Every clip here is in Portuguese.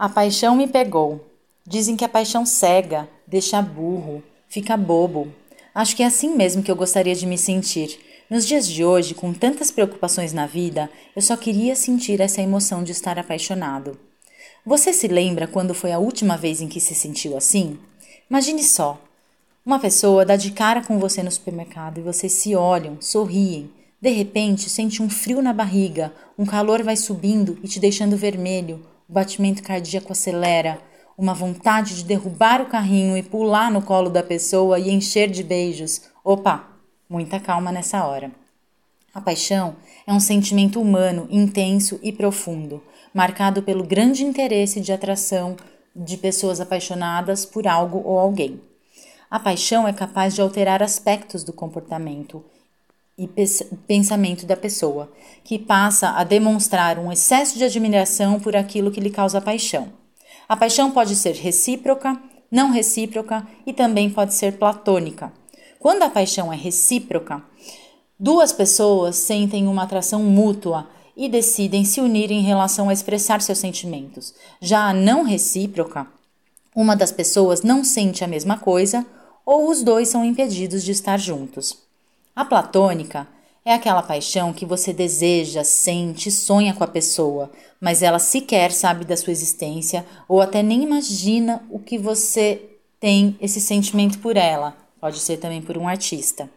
A paixão me pegou. Dizem que a paixão cega, deixa burro, fica bobo. Acho que é assim mesmo que eu gostaria de me sentir. Nos dias de hoje, com tantas preocupações na vida, eu só queria sentir essa emoção de estar apaixonado. Você se lembra quando foi a última vez em que se sentiu assim? Imagine só. Uma pessoa dá de cara com você no supermercado e vocês se olham, sorriem. De repente, sente um frio na barriga, um calor vai subindo e te deixando vermelho, o batimento cardíaco acelera, uma vontade de derrubar o carrinho e pular no colo da pessoa e encher de beijos. Opa, muita calma nessa hora. A paixão é um sentimento humano intenso e profundo, marcado pelo grande interesse de atração de pessoas apaixonadas por algo ou alguém. A paixão é capaz de alterar aspectos do comportamento e pensamento da pessoa, que passa a demonstrar um excesso de admiração por aquilo que lhe causa paixão. A paixão pode ser recíproca, não recíproca e também pode ser platônica. Quando a paixão é recíproca, duas pessoas sentem uma atração mútua e decidem se unir em relação a expressar seus sentimentos. Já a não recíproca, uma das pessoas não sente a mesma coisa ou os dois são impedidos de estar juntos. A platônica é aquela paixão que você deseja, sente, sonha com a pessoa, mas ela sequer sabe da sua existência ou até nem imagina o que você tem esse sentimento por ela. Pode ser também por um artista.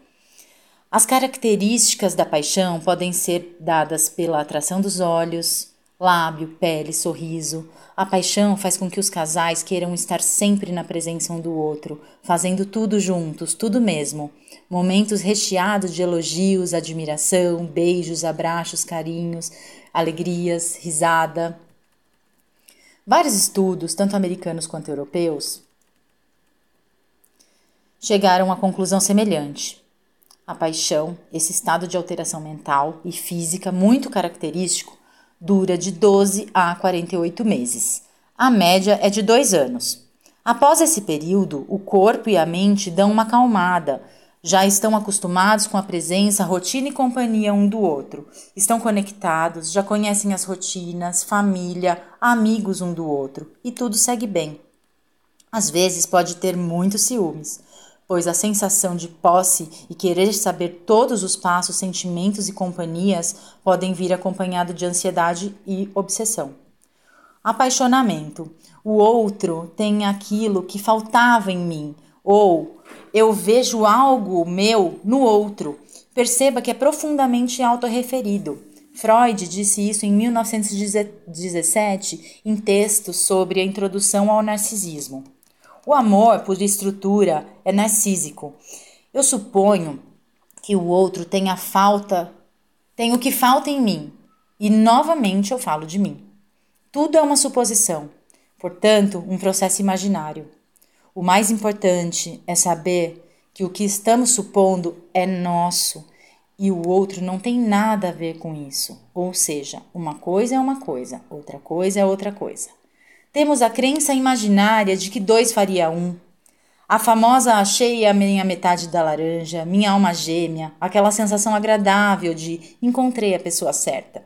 As características da paixão podem ser dadas pela atração dos olhos, lábio, pele, sorriso. A paixão faz com que os casais queiram estar sempre na presença um do outro, fazendo tudo juntos, tudo mesmo. Momentos recheados de elogios, admiração, beijos, abraços, carinhos, alegrias, risada. Vários estudos, tanto americanos quanto europeus, chegaram à conclusão semelhante. A paixão, esse estado de alteração mental e física muito característico, dura de 12 a 48 meses. A média é de dois anos. Após esse período, o corpo e a mente dão uma acalmada, já estão acostumados com a presença, rotina e companhia um do outro. Estão conectados, já conhecem as rotinas, família, amigos um do outro e tudo segue bem. Às vezes pode ter muitos ciúmes, pois a sensação de posse e querer saber todos os passos, sentimentos e companhias podem vir acompanhado de ansiedade e obsessão. Apaixonamento. O outro tem aquilo que faltava em mim, ou eu vejo algo meu no outro. Perceba que é profundamente autorreferido. Freud disse isso em 1917 em texto sobre a introdução ao narcisismo. O amor, por estrutura, é narcísico. Eu suponho que o outro tem a falta, tem o que falta em mim, e novamente eu falo de mim. Tudo é uma suposição, portanto, um processo imaginário. O mais importante é saber que o que estamos supondo é nosso e o outro não tem nada a ver com isso. Ou seja, uma coisa é uma coisa, outra coisa é outra coisa. Temos a crença imaginária de que dois faria um. A famosa achei a minha metade da laranja, minha alma gêmea, aquela sensação agradável de encontrei a pessoa certa.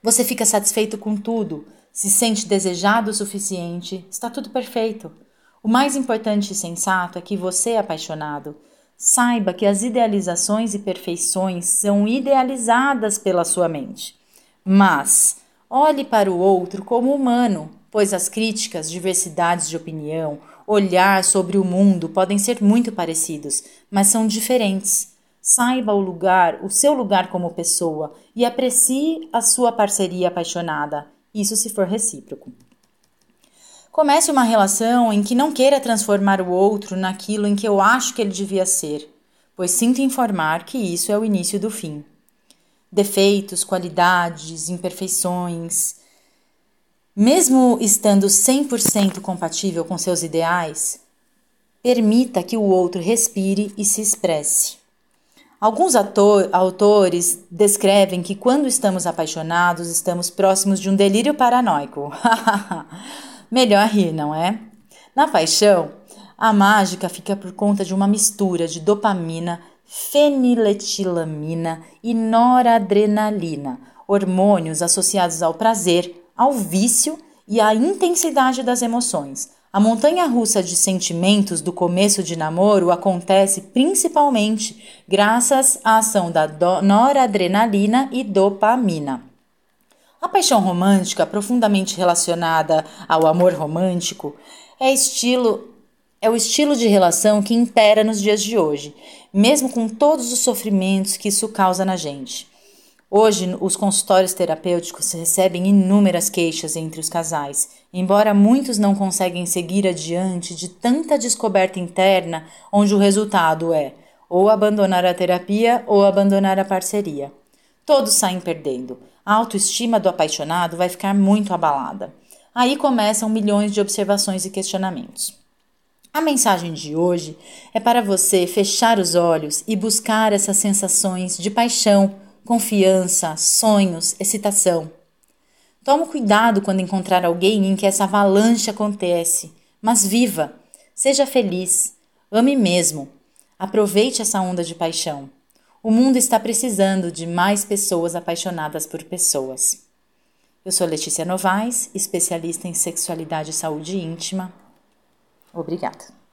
Você fica satisfeito com tudo, se sente desejado o suficiente, está tudo perfeito. O mais importante e sensato é que você é apaixonado. Saiba que as idealizações e perfeições são idealizadas pela sua mente. Mas olhe para o outro como humano, pois as críticas, diversidades de opinião, olhar sobre o mundo podem ser muito parecidos, mas são diferentes. Saiba o lugar, o seu lugar como pessoa e aprecie a sua parceria apaixonada, isso se for recíproco. Comece uma relação em que não queira transformar o outro naquilo em que eu acho que ele devia ser, pois sinto informar que isso é o início do fim. Defeitos, qualidades, imperfeições, mesmo estando 100% compatível com seus ideais, permita que o outro respire e se expresse. Alguns ator, autores descrevem que quando estamos apaixonados, estamos próximos de um delírio paranoico. Melhor rir, não é? Na paixão, a mágica fica por conta de uma mistura de dopamina, feniletilamina e noradrenalina, hormônios associados ao prazer, ao vício e a intensidade das emoções. A montanha russa de sentimentos do começo de namoro acontece principalmente graças à ação da noradrenalina e dopamina. A paixão romântica, profundamente relacionada ao amor romântico, é estilo é o estilo de relação que impera nos dias de hoje, mesmo com todos os sofrimentos que isso causa na gente. Hoje, os consultórios terapêuticos recebem inúmeras queixas entre os casais, embora muitos não conseguem seguir adiante de tanta descoberta interna, onde o resultado é ou abandonar a terapia ou abandonar a parceria. Todos saem perdendo. A autoestima do apaixonado vai ficar muito abalada. Aí começam milhões de observações e questionamentos. A mensagem de hoje é para você fechar os olhos e buscar essas sensações de paixão, confiança, sonhos, excitação. Tome cuidado quando encontrar alguém em que essa avalanche acontece, mas viva, seja feliz, ame mesmo. Aproveite essa onda de paixão. O mundo está precisando de mais pessoas apaixonadas por pessoas. Eu sou Letícia Novaes, especialista em sexualidade e saúde íntima. Obrigada.